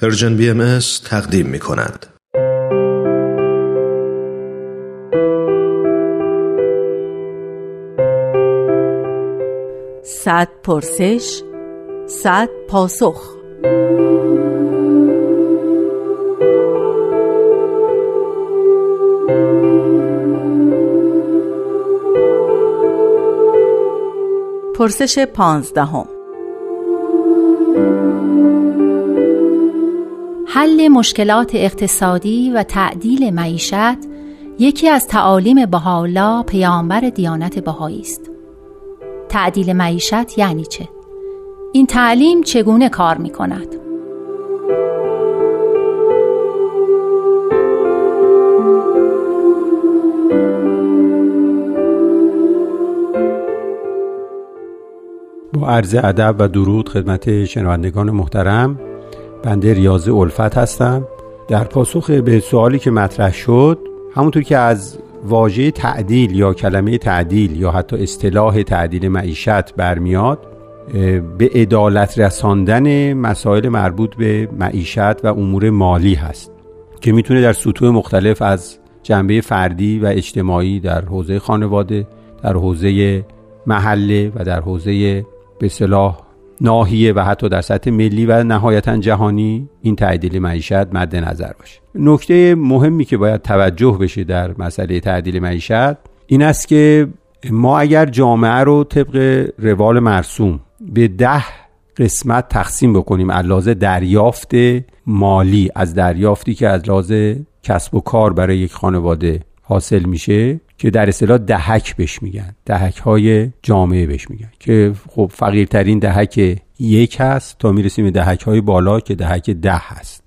پرژن بی ام تقدیم می کند. صد پرسش صد پاسخ پرسش پانزدهم حل مشکلات اقتصادی و تعدیل معیشت یکی از تعالیم بهاءالله پیامبر دیانت بهایی است. تعدیل معیشت یعنی چه؟ این تعلیم چگونه کار می کند؟ با عرض ادب و درود خدمت شنوندگان محترم بنده ریاض الفت هستم. در پاسخ به سوالی که مطرح شد همونطور که از واژه تعدیل یا کلمه تعدیل یا حتی اصطلاح تعدیل معیشت برمیاد به عدالت رساندن مسائل مربوط به معیشت و امور مالی هست که می‌تونه در سطوح مختلف از جنبه فردی و اجتماعی در حوزه خانواده در حوزه محله و در حوزه به صلاح ناحیه و حتی در سطح ملی و نهایتا جهانی این تعدیل معیشت مد نظر باشه. نکته مهمی که باید توجه بشه در مسئله تعدیل معیشت این است که ما اگر جامعه رو طبق روال مرسوم به ده قسمت تقسیم بکنیم از دریافت مالی از دریافتی که از لحاظ کسب و کار برای یک خانواده حاصل میشه که در اصطلاح دهک بهش میگن. دهک های جامعه بهش میگن. که خب فقیرترین دهک یک هست تا می‌رسیم به دهک های بالا که دهک ده هست.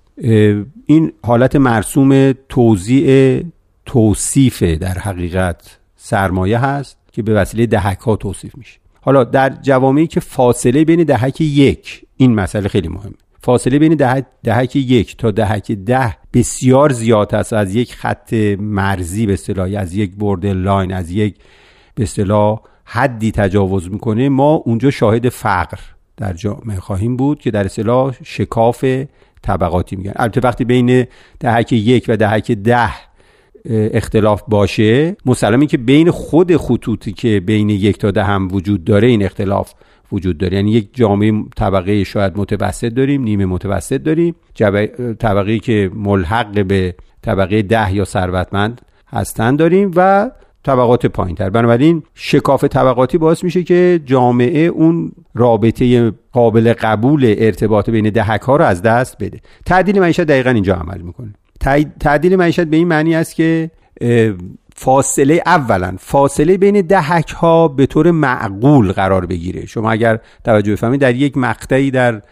این حالت مرسوم توضیع توصیف در حقیقت سرمایه هست که به وسیله دهک ها توصیف میشه. حالا در جوامعی که فاصله بین دهک یک این مسئله خیلی مهمه. فاصله بین دهک, دهک یک تا دهک ده بسیار زیاد است. از یک خط مرزی به اصطلاح از یک برد لاین از یک به اصطلاح حدی تجاوز می‌کنه. ما اونجا شاهد فقر در جامعه خواهیم بود که در اصطلاح شکاف طبقاتی میگن. البته وقتی بین دهک یک و دهک ده اختلاف باشه مسلمه که بین خود خطوطی که بین یک تا ده هم وجود داره این اختلاف وجود داره. یعنی یک جامعه طبقه شاید متوسط داریم نیمه متوسط داریم. طبقه که ملحق به طبقه ده یا ثروتمند هستن داریم و طبقات پایین تر بنابراین شکاف طبقاتی باعث میشه که جامعه اون رابطه قابل قبول ارتباط بین دهک ها رو از دست بده. تعدیل معیشت دقیقا اینجا عمل می‌کنه. تعدیل معیشت به این معنی است که فاصله اولا فاصله بین دهک ها به طور معقول قرار بگیره. شما اگر توجه بفهمید در یک مقطعی در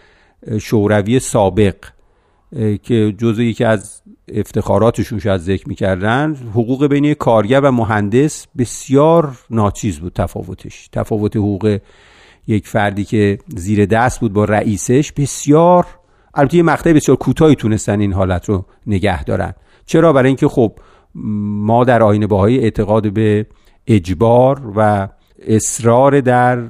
شوروی سابق که جزو یکی از افتخاراتشون شاید ذکر می‌کردن حقوق بین کارگر و مهندس بسیار ناچیز بود تفاوتش. تفاوت حقوق یک فردی که زیر دست بود با رئیسش بسیار البته یه مقطع بسیار کوتاهی تونستن این حالت رو نگه دارن. چرا؟ برای اینکه خب ما در آین باهایی اعتقاد به اجبار و اصرار در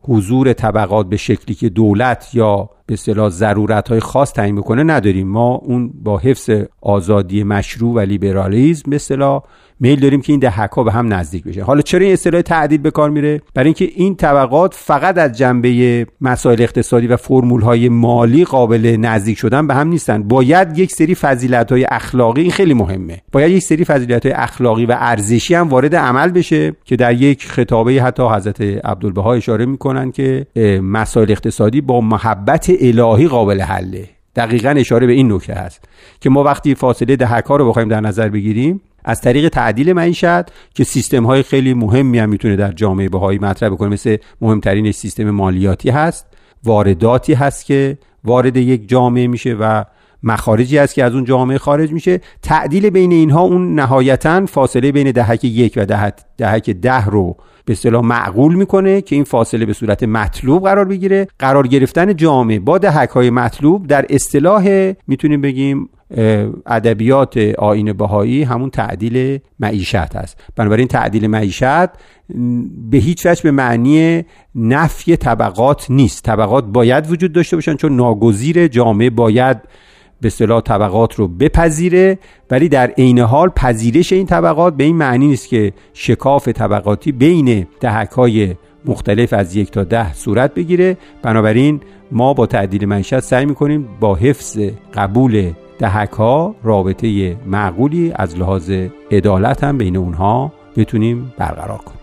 حضور طبقات به شکلی که دولت یا به اصطلاح ضرورت های خاص تعیین بکنه نداریم. ما اون با حفظ آزادی مشروع و لیبرالیزم به اصطلاح میل داریم که این دهک ها به هم نزدیک بشه حالا چرا این اصطلاح تعدیل به کار میره؟ برای اینکه این طبقات فقط از جنبه مسائل اقتصادی و فرمول های مالی قابل نزدیک شدن به هم نیستن. باید یک سری فضیلت های اخلاقی این خیلی مهمه. باید یک سری فضیلت های اخلاقی و ارزشی هم وارد عمل بشه که در یک خطابه حتی حضرت عبدالبها اشاره می‌کنن که مسائل اقتصادی با محبت الهی قابل حله. دقیقا اشاره به این نکته هست که ما وقتی فاصله دهک ها رو بخوایم در نظر بگیریم از طریق تعدیل معیشت که سیستم های خیلی مهمی هم می‌تونه در جامعه بهایی مطرح بکنه مثل مهمترینش سیستم مالیاتی هست وارداتی هست که وارد یک جامعه میشه و مخارجی هست که از اون جامعه خارج میشه. تعدیل بین اینها اون نهایتا فاصله بین دهک یک و دهک ده رو به اصطلاح معقول می‌کنه که این فاصله به صورت مطلوب قرار بگیره. قرار گرفتن جامعه با دهک های مطلوب در اصطلاح می‌تونیم بگیم ادبیات آین بهایی همون تعدیل معیشت هست بنابراین تعدیل معیشت به هیچ وجه به معنی نفی طبقات نیست. طبقات باید وجود داشته باشن چون ناگزیر جامعه باید به اصطلاح طبقات رو بپذیره ولی در عین حال پذیرش این طبقات به این معنی نیست که شکاف طبقاتی بین دهک های مختلف از یک تا ده صورت بگیره. بنابراین ما با تعدیل معیشت سعی می‌کنیم با حفظ قبول دهک ها رابطه معقولی از لحاظ عدالت هم بین اونها بتونیم برقرار کنیم.